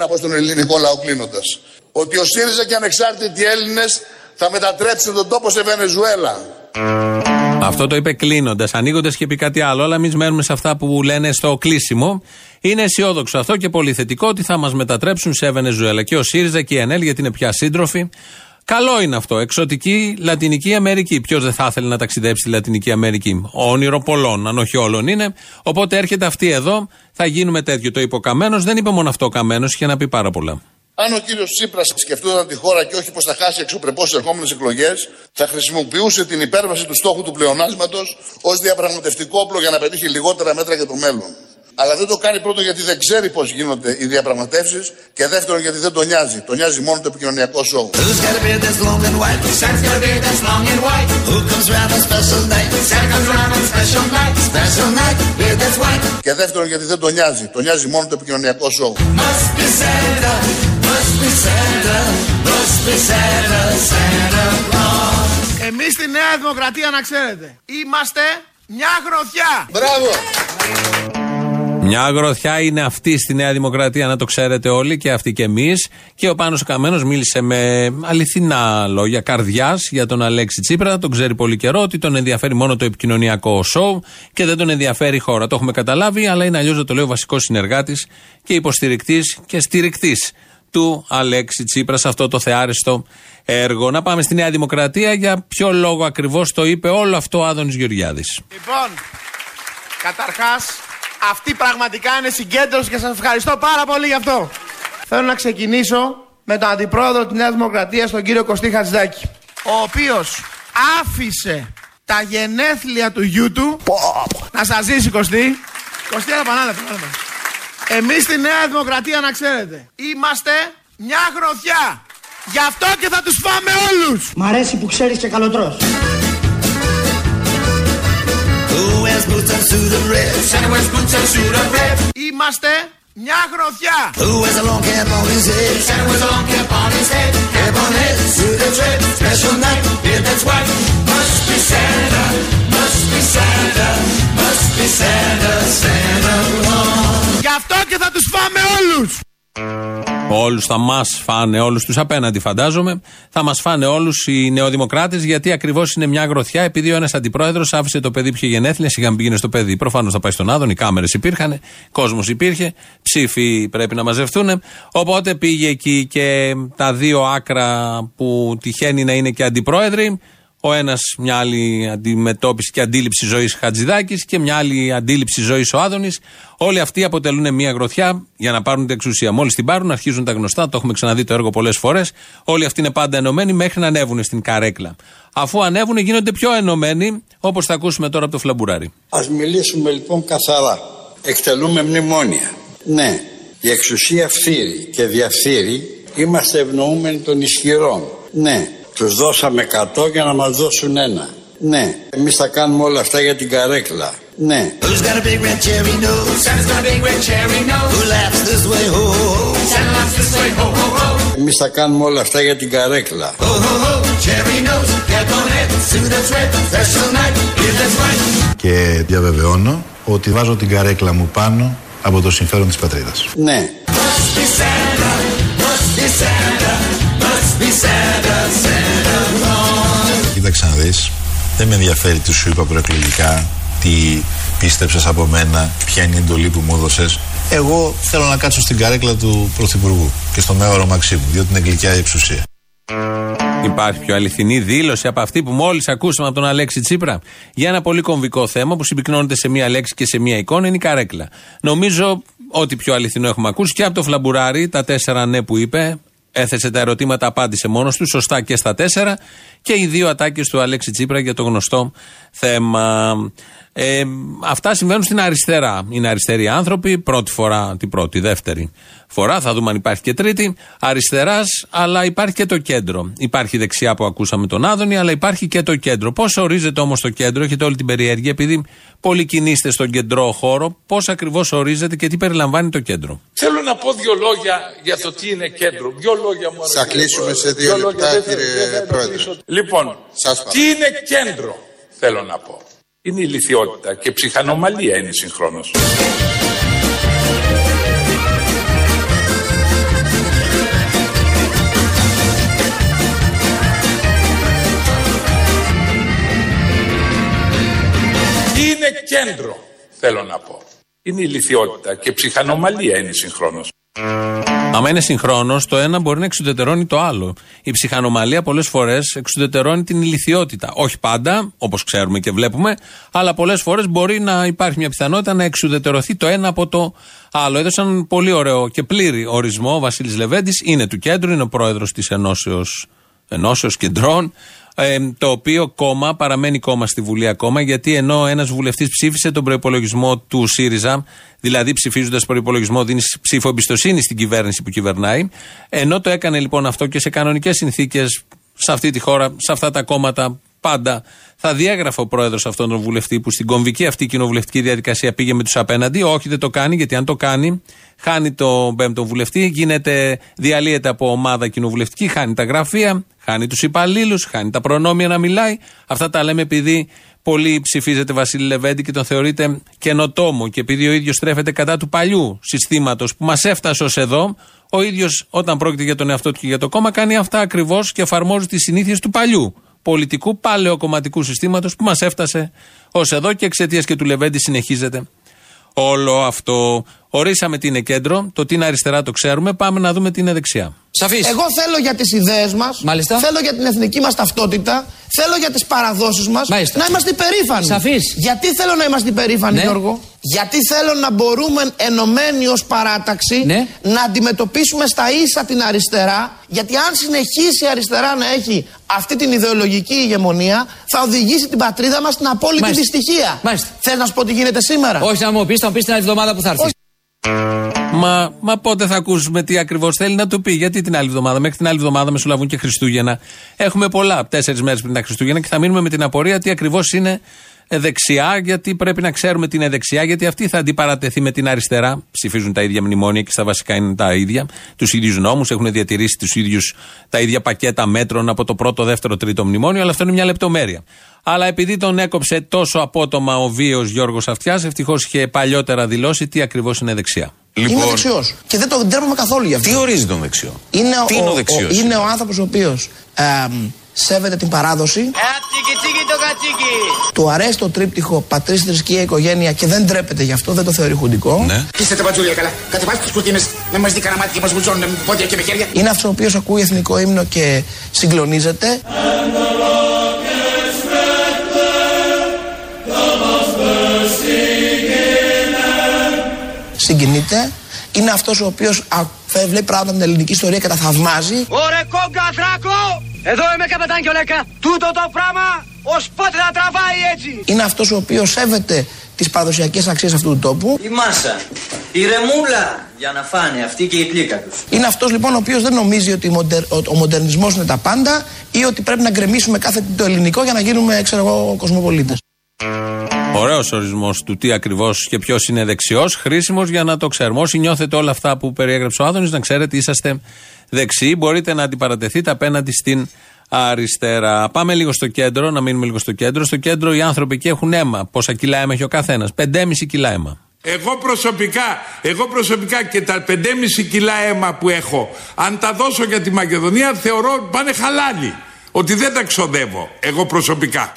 να πω στον ελληνικό λαό κλείνοντας. Ότι ο ΣΥΡΙΖΑ και ανεξάρτητοι Έλληνες θα μετατρέψουν τον τόπο σε Βενεζουέλα. Αυτό το είπε κλείνοντας. Ανοίγοντας και πει κάτι άλλο. Αλλά εμείς μένουμε σε αυτά που λένε στο κλείσιμο. Είναι αισιόδοξο αυτό και πολύ θετικό ότι θα μας μετατρέψουν σε Βενεζουέλα. Και ο ΣΥΡΙΖΑ και η ΕΝΕΛ γιατί είναι πια σύντροφοι. Καλό είναι αυτό. Εξωτική Λατινική Αμερική. Ποιος δεν θα ήθελε να ταξιδέψει στη Λατινική Αμερική; Όνειρο πολλών, αν όχι όλων είναι. Οπότε έρχεται αυτή εδώ, θα γίνουμε τέτοιο. Το είπε ο Καμένος, δεν είπε μόνο αυτό ο Καμένος, είχε να πει πάρα πολλά. Αν ο κύριος Τσίπρας σκεφτόταν τη χώρα και όχι πως θα χάσει εξωπρεπώ τι ερχόμενες εκλογές, θα χρησιμοποιούσε την υπέρβαση του στόχου του πλεονάσματος ως διαπραγματευτικό όπλο για να πετύχει λιγότερα μέτρα για το μέλλον. Αλλά δεν το κάνει πρώτον γιατί δεν ξέρει πώς γίνονται οι διαπραγματεύσεις και δεύτερον γιατί δεν τον νοιάζει. Τον νοιάζει μόνο το επικοινωνιακό σοου. Και δεύτερον γιατί δεν τον νοιάζει. Τον νοιάζει μόνο το επικοινωνιακό σοου. Εμείς στη Νέα Δημοκρατία να ξέρετε Είμαστε μια γροθιά Μπράβο! Μια αγροθιά είναι αυτή στη Νέα Δημοκρατία, να το ξέρετε όλοι και αυτοί και εμείς. Και ο Πάνος Καμένος μίλησε με αληθινά λόγια καρδιάς για τον Αλέξη Τσίπρα. Τον ξέρει πολύ καιρό ότι τον ενδιαφέρει μόνο το επικοινωνιακό σοου και δεν τον ενδιαφέρει η χώρα. Το έχουμε καταλάβει, αλλά είναι αλλιώς να το λέει ο βασικός συνεργάτης και υποστηρικτής και στηρικτής του Αλέξη Τσίπρα σε αυτό το θεάριστο έργο. Να πάμε στη Νέα Δημοκρατία για ποιο λόγο ακριβώς το είπε όλο αυτό ο Άδωνης Γεωργιάδης; Λοιπόν, καταρχάς αυτή πραγματικά είναι συγκέντρωση και σας ευχαριστώ πάρα πολύ γι' αυτό. Θέλω να ξεκινήσω με τον αντιπρόεδρο της Νέας Δημοκρατίας, τον κύριο Κωστή Χατζηδάκη, ο οποίος άφησε τα γενέθλια του γιού του να σας ζήσει Κωστή. Κωστή, ένα πανάλεπτο. Εμείς στη Νέα Δημοκρατία να ξέρετε, είμαστε μια γροθιά. Γι' αυτό και θα τους φάμε όλους. Μ' αρέσει που ξέρεις και καλοτρός. Είμαστε μια γροθιά. Γι' αυτό και θα τους φάμε όλους. Όλους θα μας φάνε, όλους τους απέναντι φαντάζομαι. Θα μας φάνε όλους οι νεοδημοκράτες, γιατί ακριβώς είναι μια γροθιά. Επειδή ο ένας αντιπρόεδρος άφησε το παιδί πιο γενέθλια, σιγά πήγαινε στο παιδί. Προφανώς θα πάει στον Άδων, οι κάμερες υπήρχαν, κόσμος υπήρχε, ψήφοι πρέπει να μαζευτούν. Οπότε πήγε εκεί και τα δύο άκρα που τυχαίνει να είναι και αντιπρόεδροι. Ο ένας μια άλλη αντιμετώπιση και αντίληψη ζωής Χατζηδάκης και μια άλλη αντίληψη ζωής ο Άδωνης. Όλοι αυτοί αποτελούν μια γροθιά για να πάρουν την εξουσία. Μόλις την πάρουν, αρχίζουν τα γνωστά, το έχουμε ξαναδεί το έργο πολλές φορές. Όλοι αυτοί είναι πάντα ενωμένοι μέχρι να ανέβουν στην καρέκλα. Αφού ανέβουν, γίνονται πιο ενωμένοι, όπως θα ακούσουμε τώρα από το Φλαμπουράρι. Α μιλήσουμε λοιπόν καθαρά. Εκτελούμε μνημόνια. Ναι, η εξουσία φθήρει και διαφθείρει. Είμαστε ευνοούμενοι των ισχυρών. Ναι, τους δώσαμε 100 για να μας δώσουν ένα. Ναι, εμείς θα κάνουμε όλα αυτά για την καρέκλα. Ναι. Εμείς θα κάνουμε όλα αυτά για την καρέκλα. Και διαβεβαιώνω ότι βάζω την καρέκλα μου πάνω από το συμφέρον της πατρίδας. Ναι. Κοίταξε να δεις, δεν με ενδιαφέρει τι σου είπα προεκλογικά, τι πίστεψες από μένα, ποια είναι η εντολή που μου έδωσες. Εγώ θέλω να κάτσω στην καρέκλα του Πρωθυπουργού και στο μέωρο Μαξίμου, διότι είναι γλυκιά η εξουσία. Υπάρχει πιο αληθινή δήλωση από αυτή που μόλις ακούσαμε από τον Αλέξη Τσίπρα για ένα πολύ κομβικό θέμα που συμπυκνώνεται σε μία λέξη και σε μία εικόνα είναι η καρέκλα. Νομίζω ότι πιο αληθινό έχουμε ακούσει και από το Φλαμπουράρι, τα τέσσερα ναι που είπε, έθεσε τα ερωτήματα, απάντησε μόνος του, σωστά και στα τέσσερα. Και οι δύο ατάκες του Αλέξη Τσίπρα για το γνωστό θέμα. Ε, αυτά συμβαίνουν στην αριστερά. Είναι αριστεροί άνθρωποι, πρώτη φορά, την πρώτη, δεύτερη φορά, θα δούμε αν υπάρχει και τρίτη. Αριστεράς, αλλά υπάρχει και το κέντρο. Υπάρχει δεξιά που ακούσαμε τον Άδωνη, αλλά υπάρχει και το κέντρο. Πώς ορίζεται όμως το κέντρο, έχετε όλη την περιέργεια, επειδή πολλοί κινείστε στον κεντρό χώρο, πώς ακριβώς ορίζεται και τι περιλαμβάνει το κέντρο; Θέλω να πω δύο λόγια για το τι είναι κέντρο. Δύο λόγια μου Θα κλείσουμε σε δύο λεπτά, κύριε Πρόεδρε. Λοιπόν, τι είναι κέντρο, θέλω να πω είναι η λυθιότητα και ψυχανομαλία είναι συγχρόνως. Είναι κέντρο, θέλω να πω. Είναι η λυθιότητα και ψυχανομαλία είναι συγχρόνως. Άμα είναι συγχρόνως, το ένα μπορεί να εξουδετερώνει το άλλο. Η ψυχανομαλία πολλές φορές εξουδετερώνει την ηλικιότητα. Όχι πάντα, όπως ξέρουμε και βλέπουμε, αλλά πολλές φορές μπορεί να υπάρχει μια πιθανότητα να εξουδετερωθεί το ένα από το άλλο. Έδωσαν πολύ ωραίο και πλήρη ορισμό. Ο Βασίλης Λεβέντης είναι του κέντρου, είναι ο πρόεδρος της Ενώσεως Κεντρών. Ε, το οποίο κόμμα παραμένει κόμμα στη Βουλή ακόμα, γιατί ενώ ένας βουλευτής ψήφισε τον προπολογισμό του ΣΥΡΙΖΑ, δηλαδή ψηφίζοντας προπολογισμό, δίνει ψήφο εμπιστοσύνη στην κυβέρνηση που κυβερνάει. Ενώ το έκανε λοιπόν αυτό και σε κανονικές συνθήκες σε αυτή τη χώρα, σε αυτά τα κόμματα πάντα θα διέγραφε ο πρόεδρος αυτόν τον βουλευτή που στην κομβική αυτή κοινοβουλευτική διαδικασία πήγε με τους απέναντι. Όχι, δεν το κάνει, γιατί αν το κάνει, χάνει το πέμπτο βουλευτή, γίνεται, διαλύεται από ομάδα κοινοβουλευτική, χάνει τα γραφεία, χάνει τους υπαλλήλους, χάνει τα προνόμια να μιλάει. Αυτά τα λέμε επειδή πολύ ψηφίζεται Βασίλη Λεβέντη και τον θεωρείται καινοτόμο και επειδή ο ίδιος στρέφεται κατά του παλιού συστήματος που μας έφτασε ως εδώ, ο ίδιος όταν πρόκειται για τον εαυτό του και για το κόμμα κάνει αυτά ακριβώς και εφαρμόζει τις συνήθειες του παλιού πολιτικού παλαιοκομματικού συστήματος που μας έφτασε ως εδώ και εξαιτίας και του Λεβέντη συνεχίζεται όλο αυτό. Ορίσαμε τι είναι κέντρο, το τι είναι αριστερά το ξέρουμε. Πάμε να δούμε τι είναι δεξιά. Σαφής. Εγώ θέλω για τις ιδέες μας, θέλω για την εθνική μας ταυτότητα, θέλω για τις παραδόσεις μας να είμαστε υπερήφανοι. Σαφής. Γιατί θέλω να είμαστε υπερήφανοι, ναι. Γιώργο; Γιατί θέλω να μπορούμε ενωμένοι ως παράταξη ναι. να αντιμετωπίσουμε στα ίσα την αριστερά. Γιατί αν συνεχίσει η αριστερά να έχει αυτή την ιδεολογική ηγεμονία, θα οδηγήσει την πατρίδα μας στην απόλυτη δυστυχία. Θες να σου πω τι γίνεται σήμερα; Όχι να μου πεις, θα μου πεις την άλλη εβδομάδα που θα έρθει. Μα, μα πότε θα ακούσουμε τι ακριβώς θέλει να το πει; Γιατί την άλλη εβδομάδα, μέχρι την άλλη εβδομάδα μεσολαβούν και Χριστούγεννα. Έχουμε πολλά, τέσσερις μέρες πριν τα Χριστούγεννα και θα μείνουμε με την απορία τι ακριβώς είναι δεξιά, γιατί πρέπει να ξέρουμε τι είναι δεξιά, γιατί αυτή θα αντιπαρατεθεί με την αριστερά. Ψηφίζουν τα ίδια μνημόνια και στα βασικά είναι τα ίδια. Τους ίδιους νόμους, έχουν διατηρήσει τους ίδιους τα ίδια πακέτα μέτρων από το πρώτο, δεύτερο, τρίτο μνημόνιο, αλλά αυτό είναι μια λεπτομέρεια. Αλλά επειδή τον έκοψε τόσο απότομα ο βίος Γιώργος Αυτιάς, ευτυχώς είχε παλιότερα δηλώσει τι ακριβώς είναι δεξιά. Λοιπόν, είναι δεξιός. Και δεν το ντρέπομαι καθόλου γι' αυτό. Τι ορίζει τον δεξιό; Είναι τι ο, είναι ο δεξιός; Είναι ο άνθρωπος ο οποίος σέβεται την παράδοση. Του αρέσει το τρίπτυχο πατρίς, θρησκεία, οικογένεια και δεν τρέπεται γι' αυτό, δεν το θεωρεί χουντικό. Ναι. Είστε τα μπατζούλια καλά. Κατεβάστε τις κουρτίνες να μα δει κανένα μάτι και μας βουτσώνουν πόδια και με χέρια. Είναι αυτό ο οποίος ακούει εθνικό ύμνο και συγκλονίζεται. Συγκινείται. Είναι αυτός ο οποίος βλέπει πράγματα με την ελληνική ιστορία και τα θαυμάζει. Ωρε κόγκα δράκο! Εδώ είμαι καπετάν και λέκα. Τούτο το πράγμα ως πότε θα τραβάει έτσι. Είναι αυτός ο οποίος σέβεται τις παραδοσιακές αξίες αυτού του τόπου. Η μάσα, η ρεμούλα για να φάνε αυτή και η πλήκα τους. Είναι αυτός λοιπόν ο οποίος δεν νομίζει ότι ο μοντερνισμός είναι τα πάντα ή ότι πρέπει να γκρεμίσουμε κάθε το ελληνικό για να γίνουμε, ξέρω εγώ, κοσμοπολίτες. Ωραίος ορισμός του τι ακριβώς και ποιος είναι δεξιός, χρήσιμος για να το ξέρουμε. Όσοι νιώθετε όλα αυτά που περιέγραψε ο Άδωνης, να ξέρετε είσαστε δεξιοί. Μπορείτε να αντιπαρατεθείτε απέναντι στην αριστερά. Πάμε λίγο στο κέντρο, να μείνουμε λίγο στο κέντρο. Στο κέντρο οι άνθρωποι εκεί έχουν αίμα. Πόσα κιλά αίμα έχει ο καθένας; 5,5 κιλά αίμα. Εγώ προσωπικά, εγώ προσωπικά και τα 5,5 κιλά αίμα που έχω, αν τα δώσω για τη Μακεδονία, θεωρώ ότι πάνε χαλάλι ότι δεν τα ξοδεύω εγώ προσωπικά.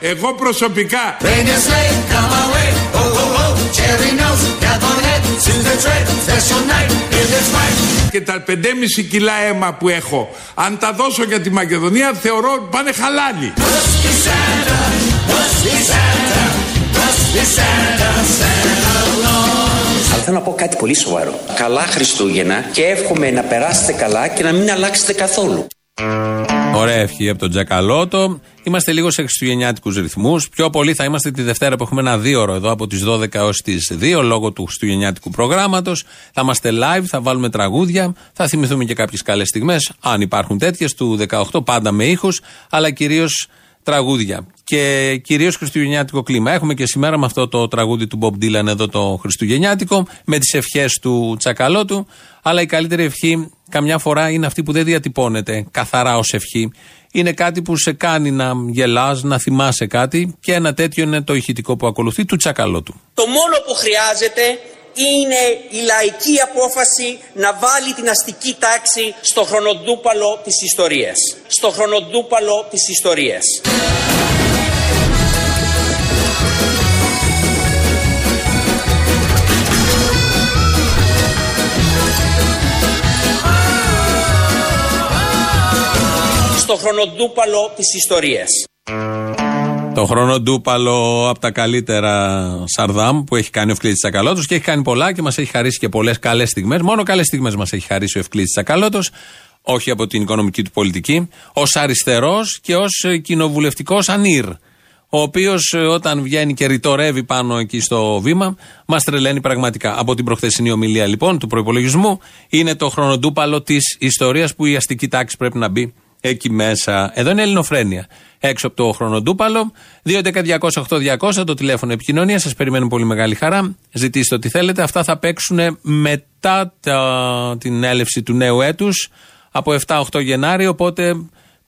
Εγώ προσωπικά και τα 5,5 κιλά αίμα που έχω αν τα δώσω για τη Μακεδονία θεωρώ ότι πάνε χαλάλι. Αλλά θέλω να πω κάτι πολύ σοβαρό. Καλά Χριστούγεννα και εύχομαι να περάσετε καλά και να μην αλλάξετε καθόλου. Ωραία ευχή από τον Τζακαλώτο. Είμαστε λίγο σε χριστουγεννιάτικους ρυθμούς. Πιο πολύ θα είμαστε τη Δευτέρα που έχουμε ένα δύο ώρο εδώ από τις 12 έως τις 2 λόγω του χριστουγεννιάτικου προγράμματος. Θα είμαστε live, θα βάλουμε τραγούδια, θα θυμηθούμε και κάποιες καλές στιγμές, αν υπάρχουν τέτοιες, του 18 πάντα με ήχους, αλλά κυρίως τραγούδια. Και κυρίως χριστουγεννιάτικο κλίμα. Έχουμε και σήμερα με αυτό το τραγούδι του Bob Dylan εδώ το χριστουγεννιάτικο, με τις ευχές του Τσακαλώτου. Αλλά η καλύτερη ευχή καμιά φορά είναι αυτή που δεν διατυπώνεται καθαρά ως ευχή. Είναι κάτι που σε κάνει να γελάς, να θυμάσαι κάτι και ένα τέτοιο είναι το ηχητικό που ακολουθεί του Τσακαλώτου. Το μόνο που χρειάζεται είναι η λαϊκή απόφαση να βάλει την αστική τάξη στο χρονοτούπαλο της ιστορίας. Στο χρονοτούπαλο της ιστορίας. Στο χρονοτούπαλο της ιστορίας. Το χρόνο ντούπαλο από τα καλύτερα Σαρδάμ που έχει κάνει ο Ευκλήτη Τσακαλώτος και έχει κάνει πολλά και μας έχει χαρίσει και πολλές καλές στιγμές. Μόνο καλές στιγμές μας έχει χαρίσει ο Ευκλήτη Τσακαλώτος, όχι από την οικονομική του πολιτική, ως αριστερός και ως κοινοβουλευτικός ανήρ. Ο οποίος όταν βγαίνει και ρητορεύει πάνω εκεί στο βήμα, μας τρελαίνει πραγματικά. Από την προχθεσινή ομιλία λοιπόν του προπολογισμού, είναι το χρονοτούπαλο της ιστορίας που η αστική τάξη πρέπει να μπει εκεί μέσα. Εδώ είναι Ελληνοφρένεια. Έξω από το χρονοτούπαλο. 2.11.208.200 το τηλέφωνο επικοινωνία. Σας περιμένουν πολύ μεγάλη χαρά. Ζητήστε ό,τι θέλετε. Αυτά θα παίξουν μετά τα, την έλευση του νέου έτους. Από 7-8 Γενάρη. Οπότε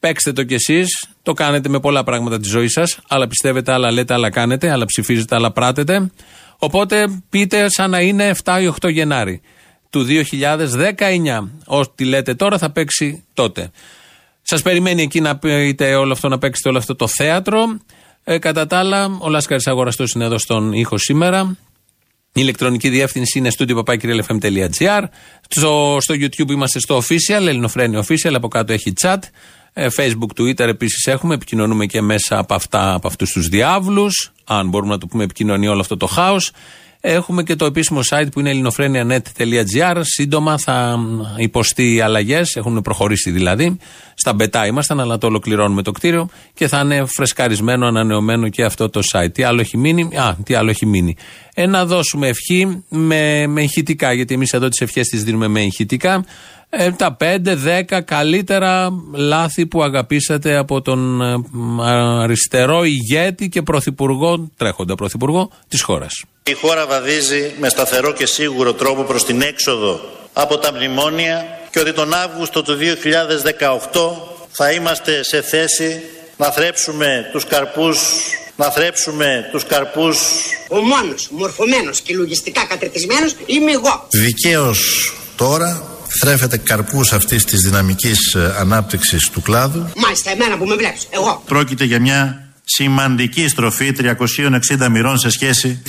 παίξτε το κι εσείς. Το κάνετε με πολλά πράγματα τη ζωή σας. Άλλα πιστεύετε, άλλα λέτε, άλλα κάνετε. Άλλα ψηφίζετε, άλλα πράτετε. Οπότε πείτε σαν να είναι 7 ή 8 Γενάρη του 2019. Ό,τι λέτε τώρα θα παίξει τότε. Σας περιμένει εκεί να πείτε όλο αυτό, να παίξετε όλο αυτό το θέατρο. Ε, κατά τα άλλα, ο Λάσκαρης Αγοραστός είναι εδώ στον ήχο σήμερα. Η ηλεκτρονική διεύθυνση είναι studio.papakirialfm.gr. Στο, στο YouTube είμαστε στο official, Ελληνοφρένη official, από κάτω έχει chat. Ε, Facebook, Twitter επίσης έχουμε, επικοινωνούμε και μέσα από, αυτά, από αυτούς τους διάβλους. Αν μπορούμε να το πούμε, επικοινωνεί όλο αυτό το χάος. Έχουμε και το επίσημο site που είναι ελληνοφρένια.net.gr. Σύντομα θα υποστεί αλλαγές, έχουν προχωρήσει δηλαδή. Στα μπετά ήμασταν, αλλά το ολοκληρώνουμε το κτίριο και θα είναι φρεσκαρισμένο, ανανεωμένο και αυτό το site. Τι άλλο έχει μείνει, α, τι άλλο έχει μείνει. Ε, να δώσουμε ευχή με, με ηχητικά, γιατί εμείς εδώ τις ευχές τις δίνουμε με ηχητικά. Ε, τα 5-10 καλύτερα λάθη που αγαπήσατε από τον ε, αριστερό ηγέτη και πρωθυπουργό, τρέχοντα πρωθυπουργό της χώρας. Η χώρα βαδίζει με σταθερό και σίγουρο τρόπο προς την έξοδο από τα μνημόνια και ότι τον Αύγουστο του 2018 θα είμαστε σε θέση να θρέψουμε τους καρπούς να θρέψουμε τους καρπούς Ο μόνος μορφωμένος και λογιστικά κατρετισμένος είμαι εγώ Δικαίως τώρα θρέφεται καρπούς αυτής της δυναμικής ε, ανάπτυξης του κλάδου. Μάλιστα εμένα που με βλέπεις, εγώ. Πρόκειται για μια σημαντική στροφή 360 μοιρών σε σχέση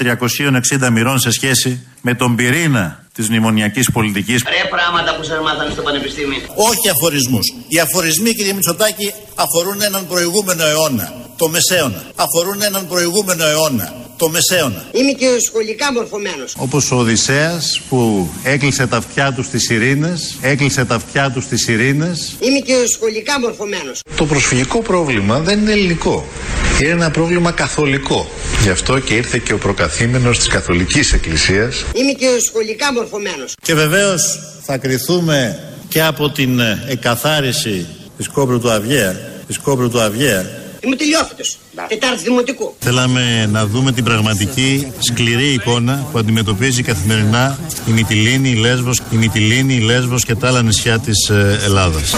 360 μοιρών σε σχέση με τον πυρήνα της μνημονιακής πολιτικής. Ρε πράγματα που σας μάθανε στο πανεπιστήμιο. Όχι αφορισμούς. Οι αφορισμοί κύριε Μητσοτάκη αφορούν έναν προηγούμενο αιώνα. Το μεσαίωνα. Αφορούν έναν προηγούμενο αιώνα το μεσαίωνα. Είμαι και σχολικά μορφωμένος. Όπως ο Οδυσσέας που έκλεισε τα αυτιά του στις ειρήνες, έκλεισε τα αυτιά του στις ειρήνες. Είμαι και σχολικά μορφωμένος. Το προσφυγικό πρόβλημα δεν είναι ελληνικό. Είναι ένα πρόβλημα καθολικό. Γι' αυτό και ήρθε και ο προκαθήμενος της Καθολικής Εκκλησίας. Είμαι και σχολικά μορφωμένος. Και βεβαίως θα κριθούμε και από την εκαθάριση της Κόμπρου του Αυγαία, της Κόμπρου του Αυγαία Είμαι τελειόφυτο. Τετάρτη Δημοτικού. Θέλαμε να δούμε την πραγματική σκληρή εικόνα που αντιμετωπίζει καθημερινά η Μυτιλίνη, η Λέσβος, η Μυτιλίνη, η Λέσβος και τα άλλα νησιά της ε, Ελλάδας.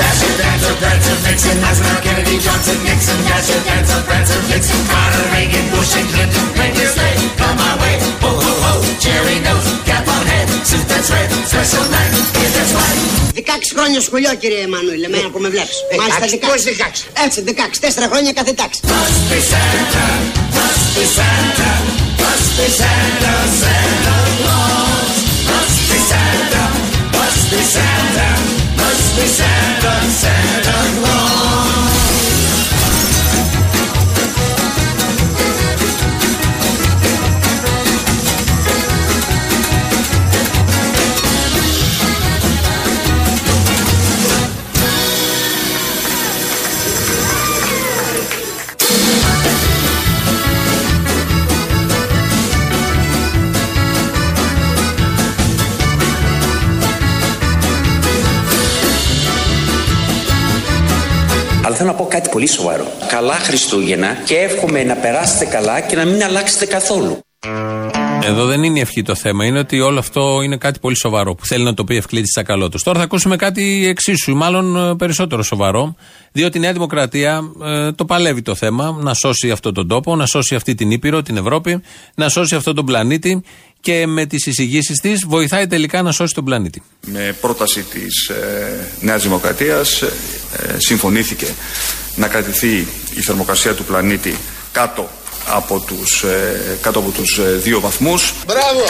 Cherry nose, cap on head, suit that's red, special night. 16 χρόνια σχολείο, κύριε Εμμανουήλ, εμένα ναι. που με βλέπεις. Μάλιστα 16. Πώς 16. Έτσι, 16. 4 χρόνια κάθε τάξη. Αλλά θέλω να πω κάτι πολύ σοβαρό. Καλά Χριστούγεννα και εύχομαι να περάσετε καλά και να μην αλλάξετε καθόλου. Εδώ δεν είναι η ευχή το θέμα. Είναι ότι όλο αυτό είναι κάτι πολύ σοβαρό που θέλει να το πει Ευκλήτη Τσακαλώτο. Τώρα θα ακούσουμε κάτι εξίσου, μάλλον ε, περισσότερο σοβαρό. Διότι η Νέα Δημοκρατία ε, το παλεύει το θέμα να σώσει αυτόν τον τόπο, να σώσει αυτή την Ήπειρο, την Ευρώπη, να σώσει αυτόν τον πλανήτη και με τις εισηγήσεις της βοηθάει τελικά να σώσει τον πλανήτη. Με πρόταση της ε, Νέας Δημοκρατίας ε, συμφωνήθηκε να κρατηθεί η θερμοκρασία του πλανήτη κάτω από τους, ε, κάτω από τους ε, δύο βαθμούς. Μπράβο!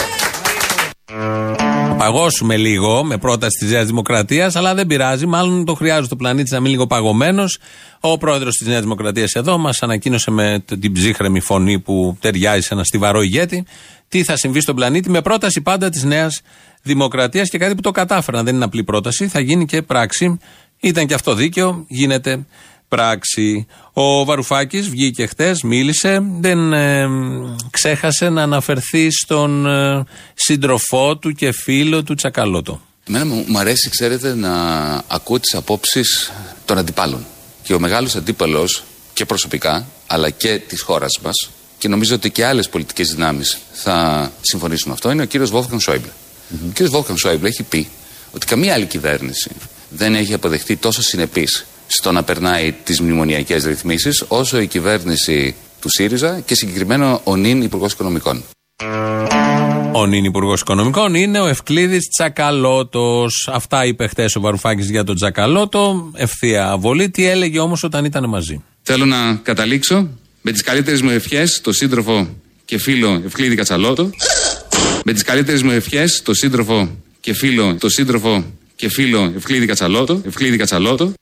Θα παγώσουμε λίγο με πρόταση της Νέας Δημοκρατίας, αλλά δεν πειράζει. Μάλλον το χρειάζεται ο πλανήτης να μείνει λίγο παγωμένος. Ο πρόεδρος της Νέας Δημοκρατίας εδώ μας ανακοίνωσε με την ψύχρεμη φωνή που ταιριάζει σε ένα στιβαρό ηγέτη τι θα συμβεί στον πλανήτη με πρόταση πάντα της Νέας Δημοκρατίας και κάτι που το κατάφεραν. Δεν είναι απλή πρόταση, θα γίνει και πράξη. Ήταν και αυτό δίκαιο, γίνεται πράξη. Ο Βαρουφάκης βγήκε χτες, μίλησε, δεν ε, ξέχασε να αναφερθεί στον ε, σύντροφό του και φίλο του Τσακαλώτο. Εμένα μου, μου αρέσει, ξέρετε, να ακούω τις απόψεις των αντιπάλων. Και ο μεγάλος αντίπαλος και προσωπικά, αλλά και της χώρας μας, και νομίζω ότι και άλλες πολιτικές δυνάμεις θα συμφωνήσουν με αυτό, είναι ο κύριος Βόλφgang Σόιμπλε. Ο κύριος Βόλφgang Σόιμπλε έχει πει ότι καμία άλλη κυβέρνηση δεν έχει αποδεχτεί τόσο συνεπής στο να περνάει τις μνημονιακές ρυθμίσεις όσο η κυβέρνηση του ΣΥΡΙΖΑ και συγκεκριμένα ο νυν Υπουργός Οικονομικών. Ο νυν Υπουργός Οικονομικών είναι ο Ευκλήδης Τσακαλώτος. Αυτά είπε χτες ο Βαρουφάκης για τον Τσακαλώτο. Ευθεία βολή. Τι έλεγε όμως όταν ήταν μαζί; Θέλω να καταλήξω με τις καλύτερες μου ευχές στο σύντροφο και φίλο Ευκλήδη Κατσαλώτο. με τις καλύτερες μου ευχές στο σύντροφο και φίλο, το σύντροφο και φίλο Ευκλήδη Κατσαλώτο. Ευκλήδη Κατσαλώτο.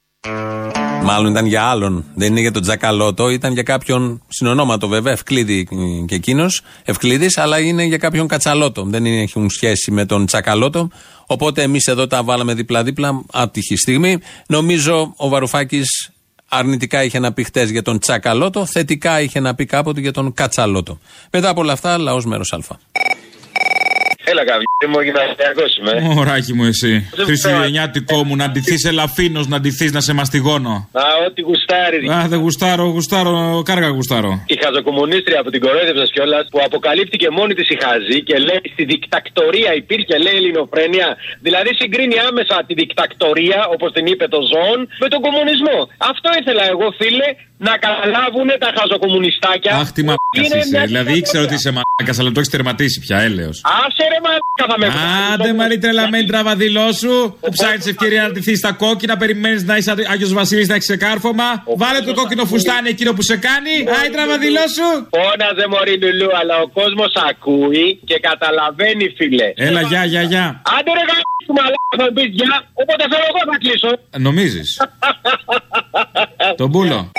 Μάλλον ήταν για άλλον. Δεν είναι για τον Τζακαλώτο, ήταν για κάποιον συνονόματο βέβαια, Ευκλήδη και εκείνος, Ευκλήδης, αλλά είναι για κάποιον Κατσαλώτο. Δεν είναι, έχουν σχέση με τον Τσακαλώτο. Οπότε εμείς εδώ τα βάλαμε δίπλα-δίπλα, άτυχη στιγμή. Νομίζω ο Βαρουφάκης αρνητικά είχε να πει χτες για τον Τσακαλώτο, θετικά είχε να πει κάποτε για τον Κατσαλώτο. Μετά από όλα αυτά, λαός μέρος Α. Έλα, καβγί μου, γυμναστιακό είμαι. Μωράκι μου, εσύ. Χριστουγεννιάτικο μου, να ντυθείς ελαφίνος, να ντυθείς να σε μαστιγώνω. Α, ό,τι γουστάρει. Α, δεν γουστάρω, γουστάρω, κάργα γουστάρω. Η χαζοκομμουνίστρια που την κορόιδεψα κιόλας, που αποκαλύφθηκε μόνη της η χαζή και λέει στη δικτακτορία υπήρχε, λέει, ελληνοφρένεια. Δηλαδή συγκρίνει άμεσα τη δικτακτορία, όπως την είπε το Ζώον, με τον κομμουνισμό. Αυτό ήθελα εγώ, φίλε, να καταλάβουν τα χαζοκομμουνιστάκια. Αχ, τι μαλάκας είσαι. Δηλαδή ήξερα ότι είσαι μαλάκας, αλλά το έχεις τερματίσει πια, έλεος. Άσε ρε μαλάκα θα με Άντε μαρή τρελαμένη τραβαδηλό σου που ψάχνεις ευκαιρία να ντυθεί στα κόκκινα, περιμένεις να είσαι Άγιος Βασίλης να έχεις ξεκάρφωμα. Βάλε το κόκκινο φουστάνι εκείνο που σε κάνει. Άι τραβαδηλό σου. Φώναζε μωρή Λουλού, αλλά ο κόσμος ακούει και καταλαβαίνει, φίλε. Έλα, γεια, γεια, γεια. Άντε ρε γα... μαλάκα θα πεις γεια, οπότε θέλω εγώ να κλείσω. Νομίζεις. Τον πούλο.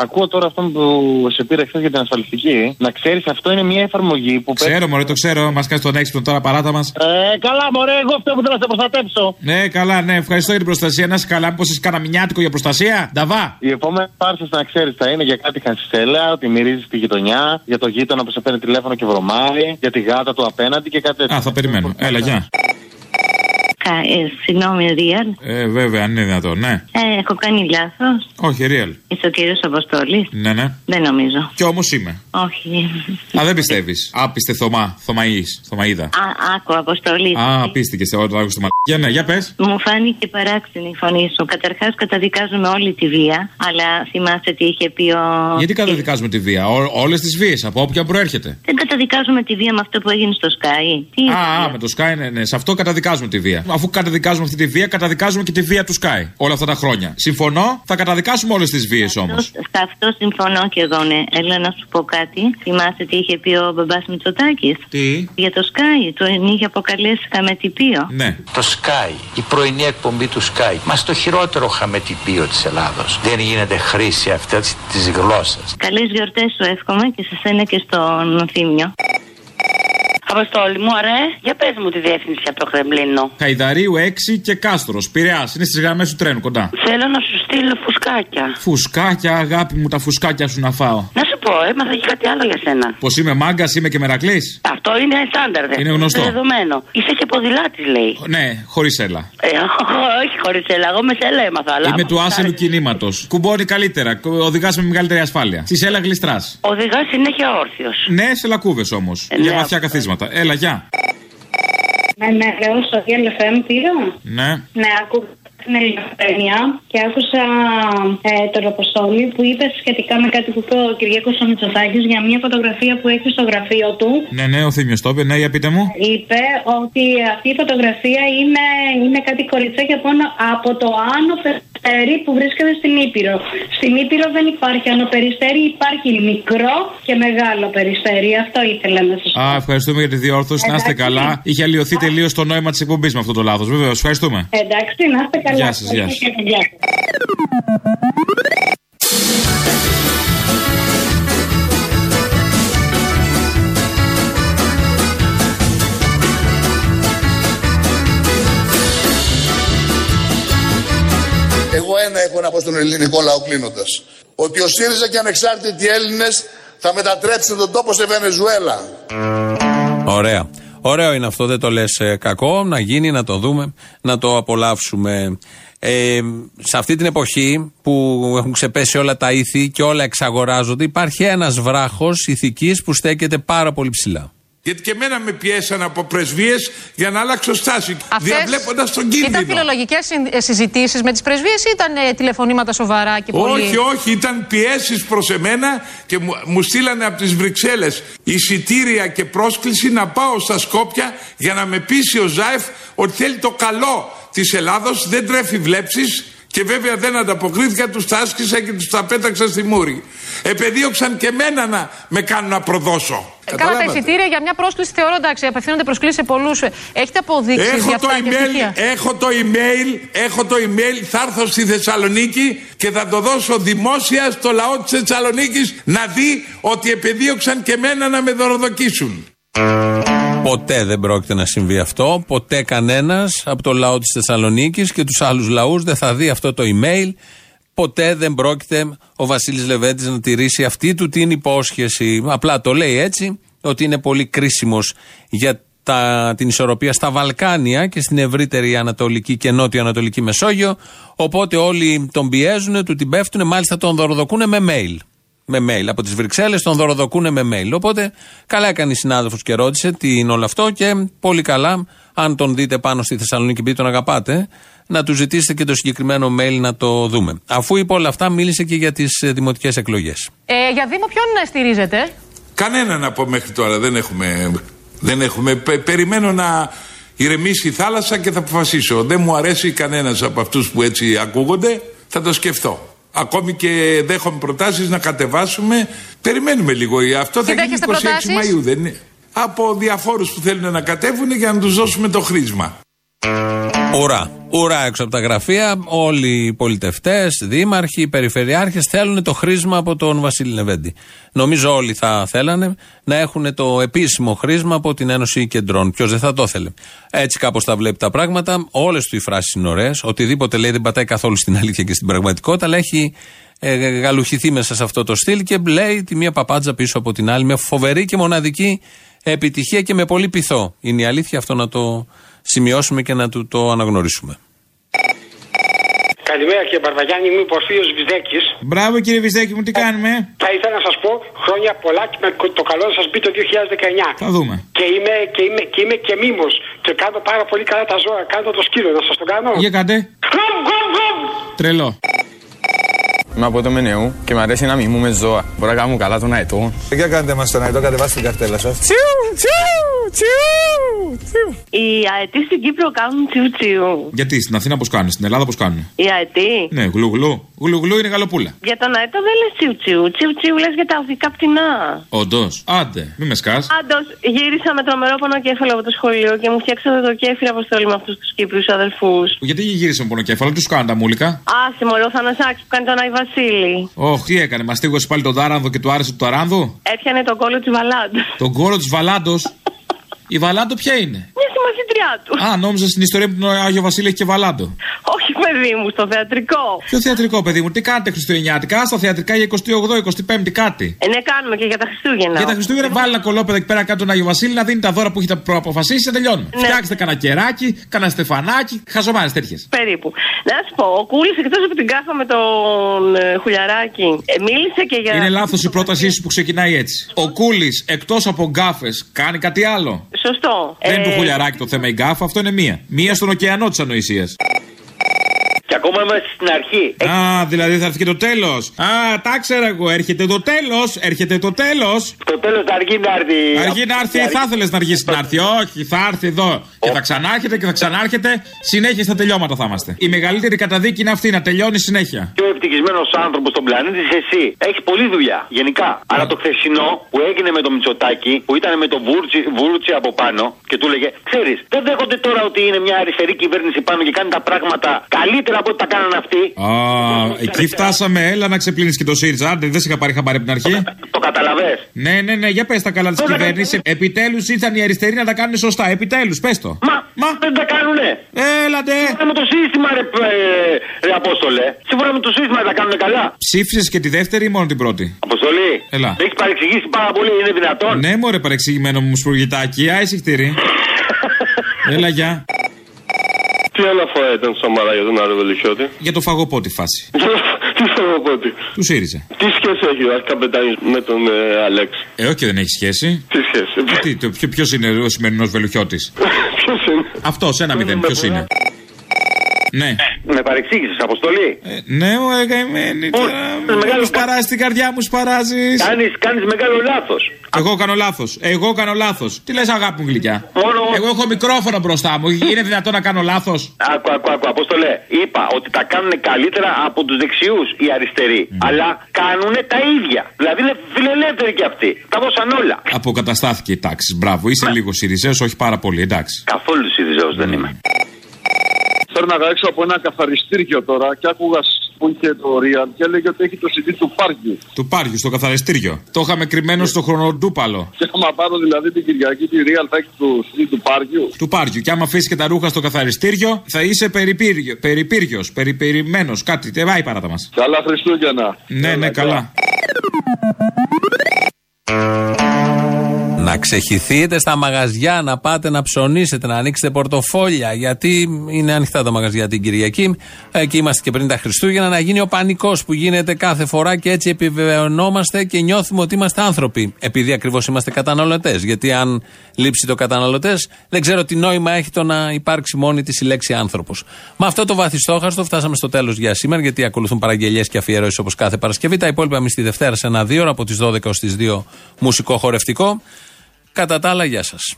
Ακούω τώρα αυτόν που σε πήρε χθες για την ασφαλιστική. Να ξέρεις, αυτό είναι μια εφαρμογή που Ξέρω, Μωρέ, το ξέρω. Μας κάνεις τον έξυπνο τώρα παράτα μας. Ε, καλά, μωρέ, εγώ αυτό που θέλω να σε προστατέψω. Ναι, καλά, ναι, ευχαριστώ για την προστασία. Να είσαι καλά, μήπως είσαι κανένα μηνιάτικο για προστασία; Νταβά. Η επόμενη πάρση να ξέρεις θα είναι για κάτι χασισέλα, ότι μυρίζεις τη γειτονιά, για το γείτονα που σε παίρνει τηλέφωνο και βρωμάει, για τη γάτα του απέναντι και κάτι τέτοιο. Α, θα περιμένω. Έλα, γεια. Ε, συγγνώμη, Ρίαλ. Ε, βέβαια, αν είναι δυνατόν, ναι. Ε, έχω κάνει λάθος. Όχι, Ρίαλ. Είσαι ο κύριος Αποστόλης; Ναι, ναι. Δεν νομίζω. Κι όμως είμαι. Όχι. Α, δεν πιστεύεις. Άπιστε Θωμά, Θωμαή, Θωμαίδα. Α, άκου, Αποστόλη. Α, πίστηκε σε όλο το άκουσε το Για ναι, για πες. Μου φάνηκε παράξενη η φωνή σου. Καταρχάς, καταδικάζουμε όλη τη βία. Αλλά θυμάστε τι είχε πει ο. Γιατί καταδικάζουμε τη βία, Όλες τις βίες, από όποια προέρχεται; Δεν καταδικάζουμε τη βία με αυτό που έγινε στο Sky. Τι α, α, με το Sky, ναι, ναι. Σε αυτό καταδικάζουμε τη βία. Αφού καταδικάζουμε αυτή τη βία, καταδικάζουμε και τη βία του Sky όλα αυτά τα χρόνια. Συμφωνώ, θα καταδικάσουμε όλες τις βίες όμως. Σε αυτό συμφωνώ και εγώ, ναι. Έλα να σου πω κάτι. Θυμάστε τι είχε πει ο μπαμπάς Μητσοτάκης; Τι; Για το Sky. Το είχε αποκαλέσει χαμετυπίο. Ναι. Το Sky, η πρωινή εκπομπή του Sky. Μας το χειρότερο χαμετυπίο της Ελλάδος. Δεν γίνεται χρήση αυτή της γλώσσας. Καλές γιορτές σου εύχομαι και σε σένα και στον Θήμιο. Αποστόλη μου, αρέ, για πες μου τη διεύθυνση από το Κρεμλίνο. Χαϊδαρίου 6 και Κάστρος. Πειραιάς, είναι στις γραμμές του τρένου κοντά. Θέλω να σου στείλω φουσκάκια. Φουσκάκια, αγάπη μου, τα φουσκάκια σου να φάω. Να σου πω, έμαθα και κάτι άλλο για σένα. Πως είμαι μάγκας, είμαι και μερακλής. Αυτό είναι στάνταρ, δε. Είναι γνωστό. Είναι δεδομένο. Είσαι και ποδηλάτης, λέει. Ναι, χωρίς έλα. Ε, όχι χωρίς έλα, εγώ με σέλα έμαθα. Αλλά είμαι του άσελου κινήματος. Κουμπώνει καλύτερα, οδηγάς με μεγαλύτερη ασφάλεια. Στη σέλα γλιστράς. Οδηγάς συνέχεια όρθιος. Ναι, σε λακκούβες όμως. Ε, για ναι, βαθιά καθίσματα. Έλα, γεια. Ναι, ναι, λέω στο DLFM πήρα. Ναι. Ναι, ακούω. στην Ελληνοφρένεια και άκουσα ε, τον Αποστόλη που είπε σχετικά με κάτι που είπε ο Κυριακό Μητσοτάκης για μια φωτογραφία που έχει στο γραφείο του. Ναι, ναι, ο Θήμιος το είπε, ναι, για πείτε μου. Είπε ότι αυτή η φωτογραφία είναι, είναι κάτι κοριτσάκι από, ένα- από το άνω περιστέρι που βρίσκεται στην Ήπειρο. Στην Ήπειρο δεν υπάρχει άνω περιστέρι, υπάρχει μικρό και μεγάλο περιστέρι. Αυτό ήθελα να σας Α, ευχαριστούμε για τη διόρθωση. Να είστε Εντάξει. καλά. Είχε αλλοιωθεί τελείως το νόημα της εκπομπής με αυτό το λάθος. Βεβαίως, ευχαριστούμε. Εντάξει, να είστε καλά. Γεια σας, γεια σας. Ένα έχω να πω στον ελληνικό λαό κλείνοντας. Ότι ο ΣΥΡΙΖΑ και ανεξάρτητοι Έλληνες θα μετατρέψουν τον τόπο σε Βενεζουέλα. Ωραία. Ωραίο είναι αυτό, δεν το λες κακό. Να γίνει, να το δούμε, να το απολαύσουμε. Ε, σε αυτή την εποχή που έχουν ξεπέσει όλα τα ήθη και όλα εξαγοράζονται, υπάρχει ένας βράχος ηθικής που στέκεται πάρα πολύ ψηλά. Γιατί και εμένα με πιέσαν από πρεσβείες για να αλλάξω στάση. Διαβλέποντας τον κίνδυνο. Ήταν φιλολογικές συζητήσεις με τις πρεσβείες ή ήταν ε, τηλεφωνήματα σοβαρά και πολύ. Όχι, όχι, ήταν πιέσεις προς εμένα και μου, μου στείλανε από τις Βρυξέλλες εισιτήρια και πρόσκληση να πάω στα Σκόπια για να με πείσει ο Ζάεφ ότι θέλει το καλό της Ελλάδος, δεν τρέφει βλέψεις και βέβαια δεν ανταποκρίθηκα, τους τα άσκησα και τους τα πέταξα στη μούρη. Επεδίωξαν και εμένα να με κάνουν να προδώσω. Ε, Καλά, τα εισιτήρια για μια πρόσκληση θεωρώ εντάξει, απευθύνονται προσκλήσεις σε πολλούς. Έχετε αποδείξεις για Έχω το, αυτά και email, στοιχεία; έχω το email, έχω το email, θα έρθω στη Θεσσαλονίκη και θα το δώσω δημόσια στο λαό της Θεσσαλονίκης να δει ότι επεδίωξαν και μένα να με δωροδοκίσουν. Ποτέ δεν πρόκειται να συμβεί αυτό. Ποτέ κανένας από το λαό της Θεσσαλονίκης και τους άλλους λαούς δεν θα δει αυτό το email. Ποτέ δεν πρόκειται ο Βασίλης Λεβέντης να τηρήσει αυτή του την υπόσχεση. Απλά το λέει έτσι, ότι είναι πολύ κρίσιμος για τα, την ισορροπία στα Βαλκάνια και στην ευρύτερη Ανατολική και Νότιο-Ανατολική Μεσόγειο. Οπότε όλοι τον πιέζουν, του την πέφτουν, μάλιστα τον δωροδοκούν με mail. Με mail. Από τις Βρυξέλλες τον δωροδοκούν με mail. Οπότε καλά έκανε η συνάδελφος και ρώτησε τι είναι όλο αυτό και πολύ καλά, αν τον δείτε πάνω στη Θεσσαλονίκη επειδή τον αγαπάτε, να του ζητήσετε και το συγκεκριμένο mail να το δούμε. Αφού είπε όλα αυτά, μίλησε και για τις δημοτικές εκλογές. Ε, για Δήμο, ποιον στηρίζετε; Κανέναν από μέχρι τώρα δεν έχουμε. Δεν έχουμε. Πε- περιμένω να ηρεμήσει η θάλασσα και θα αποφασίσω. Δεν μου αρέσει κανένας από αυτούς που έτσι ακούγονται. Θα το σκεφτώ. Ακόμη και δέχομαι προτάσεις να κατεβάσουμε. Περιμένουμε λίγο. Αυτό θα Και γίνει 26 δέχεστε προτάσεις; Μαΐου, δεν είναι. Από διαφόρους που θέλουν να κατέβουν για να τους δώσουμε το χρήσμα. Ουρά. Ουρά έξω από τα γραφεία. Όλοι οι πολιτευτές, δήμαρχοι, οι περιφερειάρχες θέλουν το χρήσμα από τον Βασίλη Λεβέντη. Νομίζω όλοι θα θέλανε να έχουν το επίσημο χρήσμα από την Ένωση Κεντρών. Ποιος δεν θα το ήθελε. Έτσι κάπως τα βλέπει τα πράγματα. Όλες του οι φράσεις είναι ωραίες. Οτιδήποτε λέει δεν πατάει καθόλου στην αλήθεια και στην πραγματικότητα, αλλά έχει ε, γαλουχηθεί μέσα σε αυτό το στυλ και λέει τη μία παπάντζα πίσω από την άλλη με φοβερή και μοναδική επιτυχία και με πολύ πειθό. Είναι η αλήθεια αυτό να το σημειώσουμε και να του το αναγνωρίσουμε. Καλημέρα κύριε Μπαρβαγιάννη, είμαι ο Πορφίος Βυζέκης. Μπράβο κύριε Βυζέκη μου, τι κάνουμε; Θα ήθελα να σας πω χρόνια πολλά και με το καλό να σας μπει το 2019. Θα δούμε. Και είμαι και, είμαι, και είμαι και μήμος και κάνω πάρα πολύ καλά τα ζώα. Κάνω το σκύλο, να σας το κάνω. Για κάντε. Τρελό. Είμαι από το Μενεού και μου αρέσει να μιμούμε ζώα. Μπορώ να κάνω καλά τον αετό. Για κάντε μας τον αετό, κατεβάστε την καρτέλα σας. Τσιου, τσιου, τσιου, τσιου. Οι αετοί στην Κύπρο κάνουν τσιου τσιου. Γιατί στην Αθήνα πώς κάνουν, στην Ελλάδα πώς κάνουν; Οι αετοί. Ναι, γλουγλού. Γλουγλού είναι γαλοπούλα. Για τον αετό δεν λες τσιου τσιου. Τσιου τσιου λες για τα οδικά πτηνά. Όντως. Άντε, μη με σκάς. Άντως, γύρισα με τρομερό πονοκέφαλο από το σχολείο και μου φτιάξατε το κέφι αποστολή με αυτούς τους Κύπριους αδελφούς. Γιατί γύρισε με πονοκέφαλο, τους κάνουν τα μούλικα; Άσε μωρέ, ο Θανασάκης που κάνει τον Άι Βασίλη. Ωχ, τι έκανε, μαστίγωσε πάλι τον τάρανδο και του άρεσε το ταράνδο; Έπιανε τον κόλλο της Βαλάντου. Τον κόρο της Βαλάντος; Η Βαλάντο ποια είναι; Μια συμμαθήτριά του. Α, νόμιζα στην ιστορία που τον Άγιο Βασίλη έχει και Βαλάντο. Όχι, παιδί μου, στο θεατρικό. Ποιο θεατρικό, παιδί μου, τι κάνετε Χριστουγεννιάτικα, στα θεατρικά για 28-25 κάτι. Ε, ναι, κάνουμε και για τα Χριστούγεννα. Για τα Χριστούγεννα βάλει ένα κολόπεδο εκεί πέρα κάτω τον Άγιο Βασίλη να δίνει τα δώρα που έχετε προαποφασίσει και τελειώνουμε. Ναι. Φτιάξτε κανένα κεράκι, κανένα στεφανάκι, χαζομάρες τέτοιες. Περίπου. Να σου πω, ο Κούλης εκτός από την κάφα με τον ε, Χουλιαράκη, ε, μίλησε και για. Είναι λάθος η πρότασή σου που ξεκινάει έτσι. Ο Κούλης εκτός από γκάφες κάνει κάτι άλλο. Σωστό. Δεν είναι Ε, του χουλιαράκι το θέμα η γκάφα, αυτό είναι μία. Μία στον ωκεανό της ανοησίας. Και ακόμα είμαστε στην αρχή. Α, δηλαδή θα έρθει και το τέλος. Α, τα ξέρα εγώ. Έρχεται το τέλος. Έρχεται το τέλος. Το τέλος αργεί να έρθει. Αργεί να έρθει, θα ήθελες να αργήσει να έρθει. Όχι, θα έρθει εδώ. Και θα ξανάρχεται και θα ξανάρχεται. Συνέχεια στα τελειώματα θα είμαστε. Η μεγαλύτερη καταδίκη είναι αυτή, να τελειώνει συνέχεια. πιο ευτυχισμένος άνθρωπος στον πλανήτη είσαι εσύ. Έχεις πολλή δουλειά, γενικά. Αλλά το χθεσινό που έγινε με το Μητσοτάκι, που ήταν με το Βούρτσι, Βούρτσι από πάνω και του έλεγε, Ξέρεις, δεν δέχονται τώρα ότι είναι μια αριστερή κυβέρνηση πάνω και κάνει τα πράγματα καλύτερα από ό,τι τα κάνανε αυτοί. Α, εκεί φτάσαμε. Έλα να ξεπλύνεις και το ΣΥΡΙΖΑ. Άντε, δεν σε είχα πάρει χαμπάρι από την αρχή. Το καταλαβέ. Ναι, ναι, ναι, για πες τα καλά της κυβέρνησης. Επιτέλους ήρθαν οι αριστεροί να τα κάνουν σωστά. Επιτέλους, πες το. Μα, μα δεν τα κάνουνε. Έλατε. Σύμφωνα με το σύστημα, ρε, ε, ρε Απόστολε. Σύμφωνα με το σύστημα τα κάνουν καλά. Ψήφισες και τη δεύτερη ή μόνο την πρώτη; Αποστολή. Έλα. Έχεις παρεξηγήσει πάρα πολύ, είναι δυνατόν. Ναι, μωρέ παρεξηγημένο μου σπουργητάκι. Α, εσύ χτύρι. Έλα, γεια. Τι αναφορά ήταν στο Σαμαρά για τον Άρη Βελουχιώτη. Για το φαγοπότη φάση. Τι φαγοπότη; Τους ΣΥΡΙΖΑ. Τι σχέση έχει ο Καπετάνη με τον ε, Αλέξ. Ε, όχι, δεν έχει σχέση. Τι σχέση; Τι, το, ποιο, ποιος είναι ο σημερινός Βελουχιώτη. Ποιος είναι; Αυτός, ένα μηδέν. Ποιος είναι; Ναι. Με παρεξήγησες, Αποστολή; Ναι, μου έκαημένη τώρα. Μεγάλο- Μου σπαράζει την καρδιά μου, σπαράζεις. Κάνεις, κάνεις μεγάλο λάθος. Εγώ κάνω λάθος. Εγώ κάνω λάθος. Τι λες, αγάπη μου γλυκιά; Μόνο- Εγώ έχω μικρόφωνο μπροστά μου. Είναι δυνατόν να κάνω λάθος; Άκου, άκου, άκου, Απόστολε. Είπα ότι τα κάνουν καλύτερα από τους δεξιούς οι αριστεροί. Αλλά κάνουν τα ίδια. Δηλαδή είναι φιλελεύθεροι κι αυτοί. Τα δώσαν όλα. Αποκαταστάθηκε η τάξη. Μπράβο, είσαι λίγο Σιριζέος, όχι πάρα πολύ, εντάξει. Καθόλου Σιριζέος δεν είμαι. Φέρναγα έξω από ένα καθαριστήριο τώρα και άκουγα σ- που είχε το Real και έλεγε ότι έχει το CD του Πάργιου. Του πάριου στο καθαριστήριο. Το είχαμε κρυμμένο στο χρονοτούπαλο. Και άμα πάρω δηλαδή την Κυριακή τη Real θα έχει το CD του Πάργιου. Του πάριου. Και άμα αφήσει και τα ρούχα στο καθαριστήριο, θα είσαι περιπύριο, περιποιημένο. Κάτι. Δεν πάει παράτα μας. Καλά Χριστούγεννα. Ναι, ναι, καλά. Να ξεχυθείτε στα μαγαζιά, να πάτε να ψωνίσετε, να ανοίξετε πορτοφόλια. Γιατί είναι ανοιχτά τα μαγαζιά την Κυριακή. Εκεί είμαστε και πριν τα Χριστούγεννα. Να γίνει ο πανικός που γίνεται κάθε φορά και έτσι επιβεβαιωνόμαστε και νιώθουμε ότι είμαστε άνθρωποι. Επειδή ακριβώς είμαστε καταναλωτές. Γιατί αν λείψει το καταναλωτές, δεν ξέρω τι νόημα έχει το να υπάρξει μόνη της η λέξη άνθρωπος. Με αυτό το βαθιστόχαστο φτάσαμε στο τέλος για σήμερα, γιατί ακολουθούν παραγγελίες και αφιερώσεις όπως κάθε Παρασκευή. Τα υπόλοιπα εμείς τη Δευτέρα σε ένα δύο ώρα από τις 12 ως τις 2 μουσικό χορευτικό. Κατά τα άλλα, γεια σας.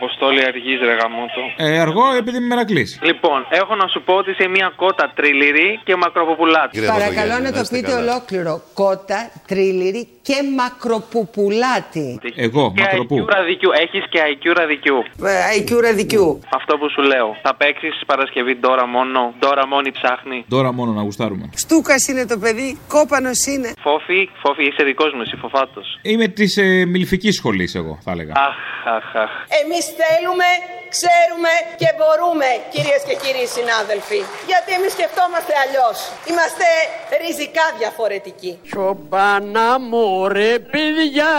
Αποστόλη αργής, ρε γαμότο. Ε, αργό επειδή είμαι μερακλής. Λοιπόν, έχω να σου πω ότι είσαι μια κότα τριληρή και μακροποπουλάτη. Παρακαλώ να το πείτε ολόκληρο. Κότα, τρίληρη και μακροπουπουλάτη. Εγώ, Και μακροπού. IQ ραδικιού. Έχεις και IQ ραδικιού. Ε, IQ ραδικιού. Αυτό που σου λέω. Θα παίξεις Παρασκευή τώρα μόνο. Τώρα μόνη ψάχνει. Τώρα μόνο να γουστάρουμε. Στούκας είναι το παιδί, κόπανος είναι. Φόφη, φόφη, είσαι δικός μου, εσύ φοφάτο. Είμαι της ε, μιλφικής σχολής, εγώ θα έλεγα. Αχ, αχ, αχ. Εμείς θέλουμε, ξέρουμε και μπορούμε, κυρίες και κύριοι συνάδελφοι. Γιατί εμείς σκεφτόμαστε αλλιώς. Είμαστε ριζικά διαφορετικοί. Τσομπάνα μωρέ παιδιά,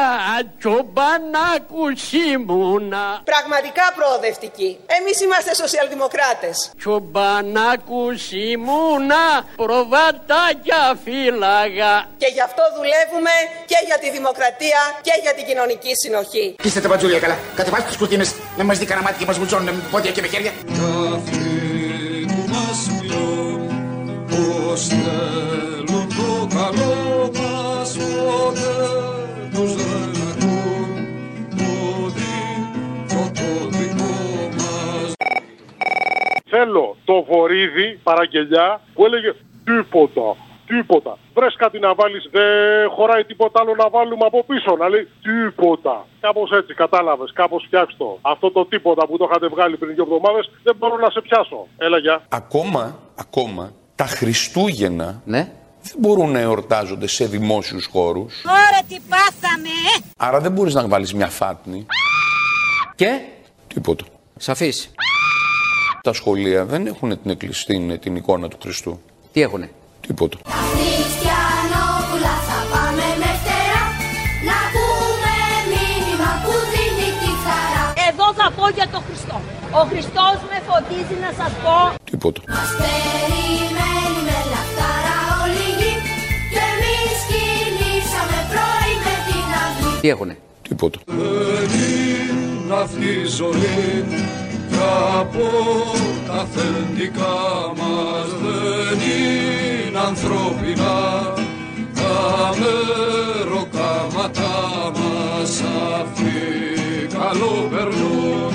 τσομπάνα κουσίμουνα. Πραγματικά προοδευτικοί. Εμείς είμαστε σοσιαλδημοκράτες. Τσομπάνα κουσίμουνα, προβατάκια φύλαγα. Και γι' αυτό δουλεύουμε και για τη δημοκρατία και για την κοινωνική συνοχή. Είστε τα μπατζούλια καλά. Κατεβάστε τις κουρτίνες να μας δει κανένα μάτι και μας βουτζώνουν με πόδια και με χέρια. Αυτοί που μας μιλούν πως θέλουν το καλό μας ποτέ τους δεν ακούν το δίκιο το δικό μας Θέλω το βορίδι παραγγελιά που έλεγε τίποτα. Τίποτα. Βρες κάτι να βάλεις, δεν χωράει τίποτα άλλο να βάλουμε από πίσω. Να λέει τίποτα. Κάπως έτσι, κατάλαβες, κάπως φτιάξ' το. Αυτό το τίποτα που το είχατε βγάλει πριν δύο εβδομάδες δεν μπορώ να σε πιάσω. Έλα, γεια. Ακόμα, ακόμα, τα Χριστούγεννα Ναι. δεν μπορούν να εορτάζονται σε δημόσιους χώρους. Τώρα τι πάθαμε, Άρα δεν μπορείς να βάλεις μια φάτνη. Και; Τίποτα. Σαφής. Τα σχολεία δεν έχουν την, εκκλησ- την, την εικόνα του Χριστού. Τι έχουνε; Τίποτα. Χριστιανόπουλα θα πάμε με φτερά Να πούμε μήνυμα που δίνει τη χαρά Εδώ θα πω για τον Χριστό. Ο Χριστός με φωτίζει να σας πω. Τίποτα. Μας περιμένει με λαχτάρα όλη η γη και εμείς κινήσαμε πρωί με την αυγή. Τι έχουνε; Τίποτα. Δεν είναι αυτή η ζωή κι από τα αφεντικά μας δεν είναι ανθρώπινα. Τα μεροκάματά μας αυτοί καλό περνούν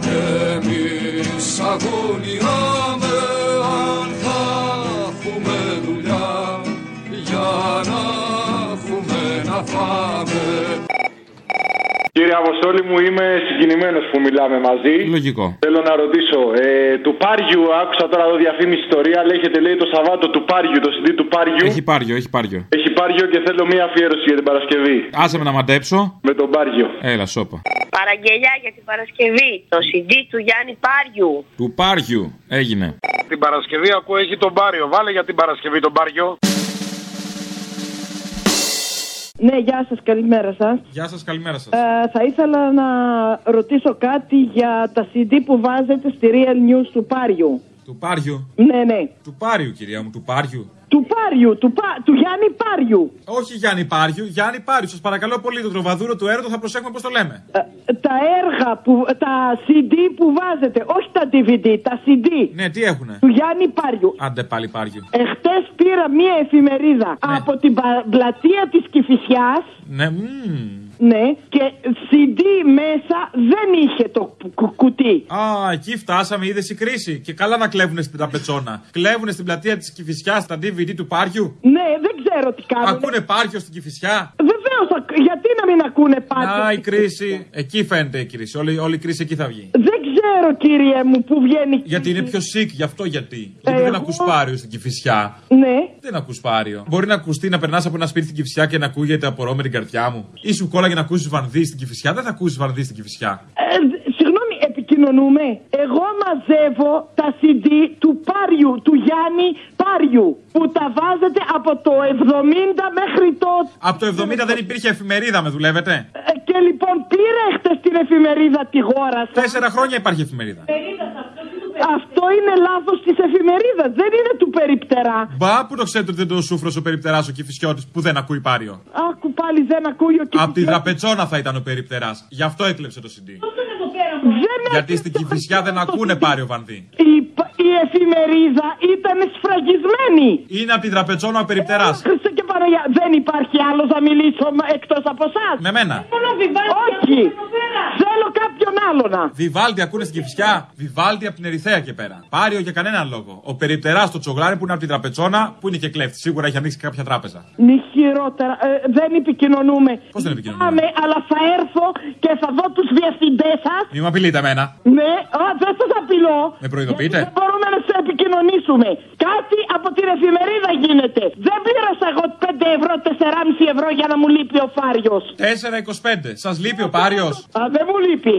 και εμείς αγωνιάμε αν θα έχουμε δουλειά για να έχουμε να φάμε Κύριε Αποστόλη μου, είμαι συγκινημένος που μιλάμε μαζί. Λογικό. Θέλω να ρωτήσω, ε, του Πάριου, άκουσα τώρα εδώ διαφήμιση ιστορία, λέγεται λέει το Σαββάτο του Πάριου, το CD του Πάριου. Έχει πάριο, έχει πάριο. Έχει Πάριο και θέλω μία αφιέρωση για την Παρασκευή. Άσε με να μαντέψω. Με τον Πάριο. Έλα, σώπα. Παραγγελιά για την Παρασκευή. Το CD του Γιάννη Πάριου. Του πάριου. Έγινε. Την Παρασκευή ακούω έχει τον Πάριο. Βάλε για την Παρασκευή τον Πάριο. Ναι, γεια σας, καλημέρα σας. Γεια σας, καλημέρα σας. Ε, θα ήθελα να ρωτήσω κάτι για τα CD που βάζετε στη Real News του Πάριου. Του πάριου. Ναι, ναι. Του πάριου, κυρία μου, του πάριου. Του Πάριου, του, πα... του Γιάννη Πάριου. Όχι Γιάννη Πάριου, Γιάννη Πάριου. Σας παρακαλώ πολύ, το τροβαδούρο του έρωτο θα προσέχουμε πώς το λέμε. Ε, τα έργα, που, τα CD που βάζετε, όχι τα DVD, τα CD. Ναι, τι έχουνε; Του Γιάννη Πάριου. Άντε πάλι Πάριου. Εχθές πήρα μία εφημερίδα από την πα- πλατεία της Κηφισιάς Ναι, μμμ. Ναι, και CD μέσα δεν είχε το κου- κουτί. Α, εκεί φτάσαμε, είδες η κρίση. Και καλά να κλέβουνες στην ταπετσόνα. Κλέβουνες στην πλατεία της Κυφυσιά τα DVD του Πάριου; Ναι, δεν ξέρω τι κάνουν. Ακούνε Πάριο στην Κυφυσιά; Βεβαίως, γιατί να μην ακούνε πάντα. Α, η κρίση. Εκεί φαίνεται η κρίση. Όλη, όλη η κρίση εκεί θα βγει. Δεν ξέρω, κύριε μου, που βγαίνει. Γιατί είναι πιο sick, γι' αυτό γιατί. Γιατί δεν Εγώ- ακούς Πάριο στην Κυφυσιά. Ναι. Δεν ακούς Πάριο. Μπορεί να ακουστεί να περνάς από ένα σπίτι στην Κυφυσιά και να ακούγεται απορώ με την καρδιά μου. Ή σου κόλλαγε να ακούσεις βανδύ στην Κυφυσιά. Δεν θα ακούσεις βανδύ στην Κυφυσιά. Ε, δ- συγγνώμη, επικοινωνούμε. Εγώ μαζεύω τα CD του Πάριου, του Γιάννη Πάριου, που τα βάζετε από το 70 μέχρι το... Από το 70 δεν υπήρχε εφημερίδα, με δουλεύετε; Ε, και λοιπόν πήρε χτες την εφημερίδα τη γόρα σας. Τέσσερα χρόνια υπάρχει εφημερίδα. Αυτό είναι λάθος της εφημερίδας, δεν είναι του περιπτερά. Μπα, που το ξέρετε ότι δεν το σούφρο ο περιπτεράς ο Κυφυσιώτη που δεν ακούει Πάριο. Άκου πάλι δεν ακούει ο Από την τραπετσόνα θα ήταν ο περιπτεράς. Γι' αυτό έκλεψε το CD. Δεν Γιατί στην Κυφυσιά δεν ακούνε Πάριο Βανδύ. η, η εφημερίδα ήταν σφραγισμένη. Είναι από την τραπετσόνα ο περιπτεράς. Χριστέ και Παναγία, δεν υπάρχει άλλος να μιλήσω εκτός από εσάς. Με μένα. Όχι. Θέλω κάποιον άλλο να. Βιβάλτι ακούνε στην Κυφυσιά; Βιβάλτι από την Ερυθέα και πέρα. Πάριο για κανέναν λόγο. Ο περιπτεράς στο τσογλάρι που είναι από την τραπετσόνα που είναι και κλέφτης. Σίγουρα έχει ανοίξει κάποια τράπεζα. Μη χειρότερα. Ε, δεν επικοινωνούμε. Πώς δεν επικοινωνούμε; Πάμε, αλλά θα έρθω και θα δω τους διευθυντές σας. Μη με απειλείτε εμένα. Ναι, α, δεν σας απειλώ. Με προειδοποιείτε; Δεν μπορούμε να σε επικοινωνήσουμε. Κάτι από την εφημερίδα γίνεται. Δεν πλήρωσα εγώ 5 ευρώ, 4,5 ευρώ για να μου λείπει ο Φάριος. 4,25. Σας λείπει ο Πάριος; Α, δεν μου λείπει.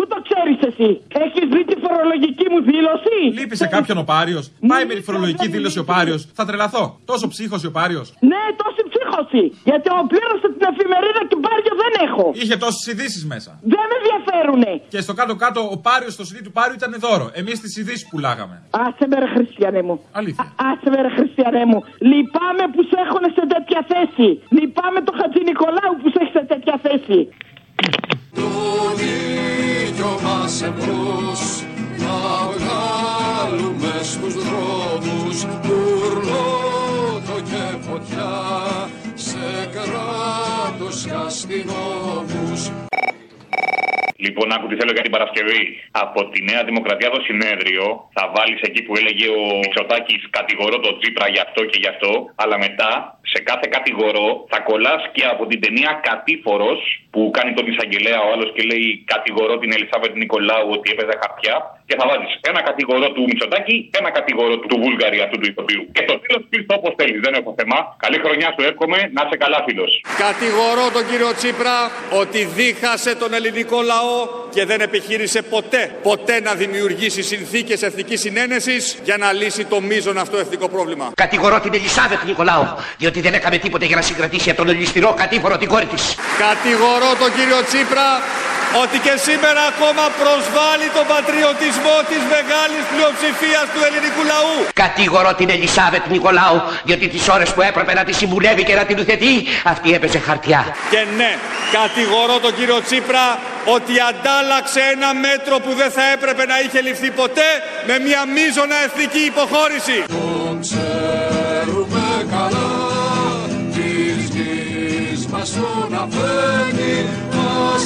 Πού το ξέρεις εσύ, Έχεις δει τη φορολογική μου δήλωση; Λείπει σε κάποιον ο Πάριος. Πάει με τη φορολογική δήλωση ο Πάριος. Θα τρελαθώ. Τόσο ψύχωση ο Πάριος. Ναι, τόση ψύχωση. Γιατί ο πλήρωσα την εφημερίδα και Πάριο δεν έχω. Είχε τόσες ειδήσεις μέσα. Δεν με ενδιαφέρουνε. Και στο κάτω-κάτω ο Πάριος στο CD του Πάριου ήταν δώρο. Εμείς τις ειδήσεις πουλάγαμε. Άσε με ρε χριστιανέ μου. Αλήθεια. Α- Άσε με ρε χριστιανέ μου. Λυπάμαι που σε έχουν σε τέτοια θέση. Λυπάμαι το Χατζη Νικολάου που σε έχει σε τέτοια θέση. Το δίκιο μας εμπρός να βγάλουμε στους δρόμους τουρλότο και φωτιά σε κράτος και αστυνόμους Λοιπόν, άκου τι θέλω για την Παρασκευή. Από τη Νέα Δημοκρατία το συνέδριο θα βάλεις εκεί που έλεγε ο Μητσοτάκης κατηγορώ τον Τσίπρα γι' αυτό και γι' αυτό. Αλλά μετά σε κάθε κατηγορό θα κολλάς και από την ταινία Κατήφορος που κάνει τον εισαγγελέα ο άλλος και λέει Κατηγορώ την Ελισάβετ Νικολάου ότι έπαιζε χαρτιά. Και θα βάζει ένα κατηγορό του Μητσοτάκη, ένα κατηγορό του Βούλγαρη αυτού του ηθοποιού. Και στο τέλο κλειστό όπως θέλεις. Δεν έχω θέμα. Καλή χρονιά σου εύχομαι. Να είσαι καλά, φίλος. Κατηγορώ τον κύριο Τσίπρα ότι δίχασε τον ελληνικό λαό και δεν επιχείρησε ποτέ, ποτέ να δημιουργήσει συνθήκες εθνικής συνένεσης για να λύσει το μείζον αυτό εθνικό πρόβλημα. Κατηγορώ την Ελισάβετ Νικολάου, διότι δεν έκαμε τίποτε για να συγκρατήσει από τον ελιστηρό κατήφορο την κόρη της. Κατηγορώ τον κύριο Τσίπρα ότι και σήμερα ακόμα προσβάλλει τον πατριωτισμό της μεγάλης πλειοψηφίας του ελληνικού λαού. Κατηγορώ την Ελισάβετ Νικολάου, διότι τις ώρες που έπρεπε να τη συμβουλεύει και να την ουθετεί, αυτή έπαιζε χαρτιά. Και ναι, κατηγορώ τον κύριο Τσίπρα ότι αντάλλαξε ένα μέτρο που δεν θα έπρεπε να είχε ληφθεί ποτέ με μια μείζωνα εθνική υποχώρηση. Ξέρουμε καλά της γης μας τον αφένει μας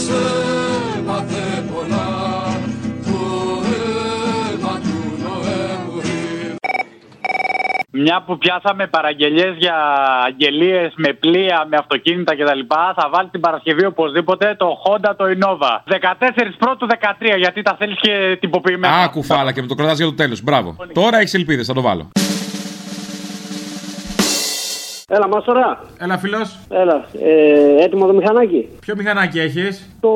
Μια που πιάσαμε παραγγελίες για αγγελίες με πλοία, με αυτοκίνητα κτλ. Θα βάλει την Παρασκευή οπωσδήποτε το Honda το Innova. 14 πρώτου 13 γιατί τα θέλεις και τυποποιημένα. Α, κουφάλα και με το κρατάς για το τέλος. Μπράβο. Τώρα έχεις ελπίδες, θα το βάλω. Έλα, Μάστορα. Έλα, φιλό. Έλα. Ε, έτοιμο το μηχανάκι; Ποιο μηχανάκι έχεις, Το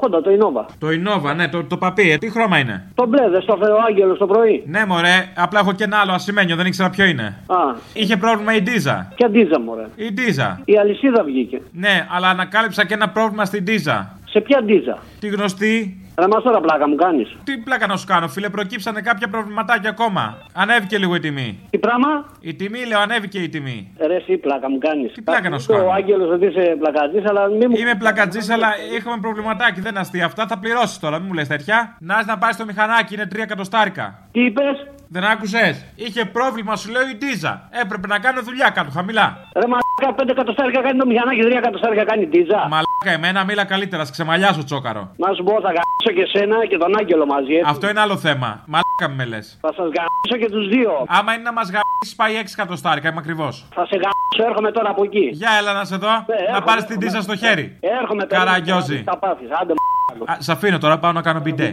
Honda, το Innova. Το Innova, ναι, το, το παπί. Ε, τι χρώμα είναι; Το μπλε, δεν στο έφερε ο Άγγελο το πρωί. Ναι, μωρέ, απλά έχω και ένα άλλο ασημένιο, δεν ήξερα ποιο είναι. Α, Είχε πρόβλημα η Ντίζα. ποια ντίζα, μωρέ; Η Ντίζα. Η αλυσίδα βγήκε. Ναι, αλλά ανακάλυψα και ένα πρόβλημα στην Ντίζα. Σε ποια ντίζα; Τη γνωστή. Ρε Μάστορα, πλάκα μου κάνεις. Τι πλάκα να σου κάνω, φίλε, προκύψανε κάποια προβληματάκια ακόμα. Ανέβηκε λίγο η τιμή. Τι πράγμα; Η τιμή, λέω, ανέβηκε η τιμή. Ρε, εσύ πλάκα μου κάνεις. Τι πλάκα να σου κάνω; Ο Άγγελος ότι είσαι πλακατζής, αλλά μην μου. Είμαι πλακατζής, αλλά έχουμε προβληματάκι. Δεν είναι αστεία αυτά. Θα πληρώσεις τώρα, μην μου λες τέτοια. Να έρθει να πάει στο μηχανάκι, είναι 3 εκατοστάρικα. Τι είπες; Δεν άκουσες; Είχε πρόβλημα, σου λέω η Ντίζα. Έπρεπε να κάνω δουλειά κάτω χαμηλά. Ρε μαλάκα, 5 εκατοστάρικα κάνει το μηχανάκι, 3 εκατοστάρικα κάνει ντίζα. Μαλάκα, εμένα μίλα καλύτερα, ξεμαλιάσω τσόκαρο. Να σου πω, θα γαμίσω και σένα και τον Άγγελο μαζί. Έτσι. Αυτό είναι άλλο θέμα. Μαλάκα με λες. Θα σας γαμίσω και τους δύο. Άμα είναι να μας γαμίσει, πάει 6 εκατοστάρικα, είμαι ακριβώς. Θα σε γαμίσω, έρχομαι τώρα από εκεί. Για έλα να σε δω. να έρχομαι, πάρεις την έρχομαι. Ντίζα στο χέρι. Έρχομαι τώρα. Καραγκιόζη. Θα πάθεις, άντε μ***. Α, Σ' αφήνω τώρα, πάω να κάνω μπιντέ.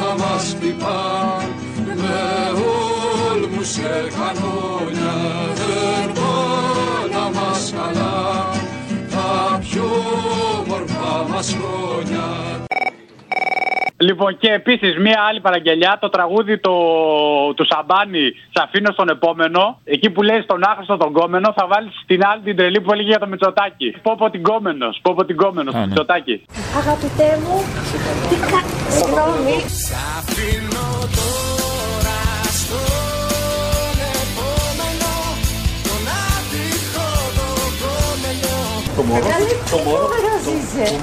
να μας χτυπάν με όλμους και κανόνια μας χρόνια Λοιπόν, και επίσης μία άλλη παραγγελιά, το τραγούδι το, του Σαμπάνη, Σ' αφήνω στον επόμενο. Εκεί που λέει στον άχρηστο τον κόμενο, θα βάλεις την άλλη την τρελή που έλεγε για το Μητσοτάκι. Πω πω την κόμενος, πω πω την κόμενος, Α, ναι. Μητσοτάκι. Αγαπητέ μου, τι κα... Συγγνώμη. Σ' αφήνω τώρα Το μωρό, το μωρό,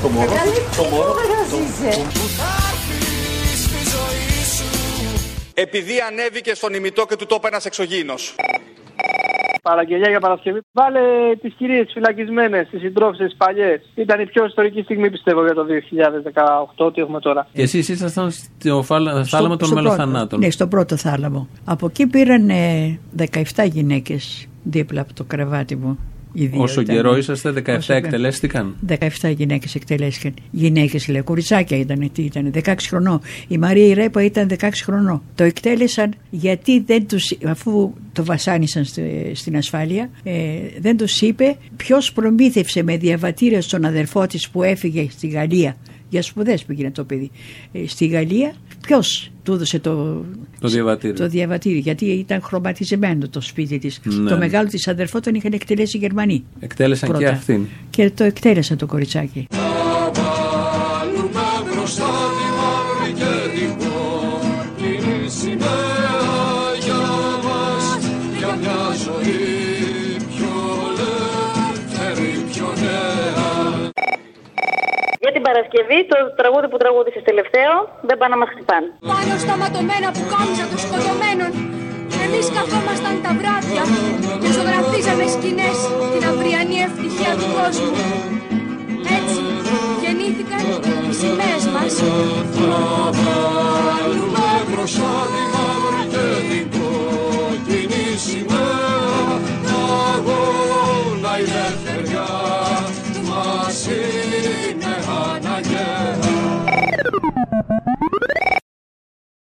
το μωρό, το μωρό, που θα έρθει στη ζωή σου Επειδή ανέβηκε στον ημιτό και του τόπου ένας εξωγήινος. Παραγγελιά για Παρασκευή. Βάλε τις κυρίες φυλακισμένες, τις συντρόφισε, τις παλιές. Ήταν η πιο ιστορική στιγμή πιστεύω για το 2018 ότι έχουμε τώρα. Και εσείς ήσασταν στο φάλα- θάλαμο των στο πρώτο. μελοθανάτων. Ναι, στο πρώτο θάλαμο. Από εκεί πήραν ε, 17 γυναίκες δίπλα από το κρεβάτι μου. Οι δύο Όσο ήταν. καιρό είσαστε, 17 Όσο καιρό. εκτελέστηκαν; 17 γυναίκες εκτελέστηκαν. Γυναίκες, λέει, κοριτσάκια ήταν, τι ήταν, 16 χρονών. Η Μαρία η Ρέπα ήταν 16 χρονών. Το εκτέλεσαν γιατί δεν τους, αφού το βασάνισαν στη- στην ασφάλεια, ε, δεν τους είπε ποιος προμήθευσε με διαβατήρια στον αδερφό της που έφυγε στη Γαλλία. Για σπουδές πήγαινε το παιδί. Ε, στη Γαλλία, ποιος του έδωσε το, Το διαβατήριο. το διαβατήριο, γιατί ήταν χρωματιζεμένο το σπίτι της. Ναι. Το μεγάλο της αδερφό τον είχαν εκτελέσει οι Γερμανοί. Εκτέλεσαν και Πρώτα. αυτήν. Και το εκτέλεσαν το κοριτσάκι. Παρασκευή το τραγούδι που τραγούδησε τελευταίο. Δεν πάνε να μας χτυπάνε. Πάνω στα ματωμένα που κάμισα των σκοτωμένων. Εμείς καθόμασταν τα βράδια και ζωγραφίζαμε σκηνές την αυριανή ευτυχία του κόσμου. Έτσι γεννήθηκαν οι σημαίες μας. Σημαία. Hashem, Hashem, Hashem,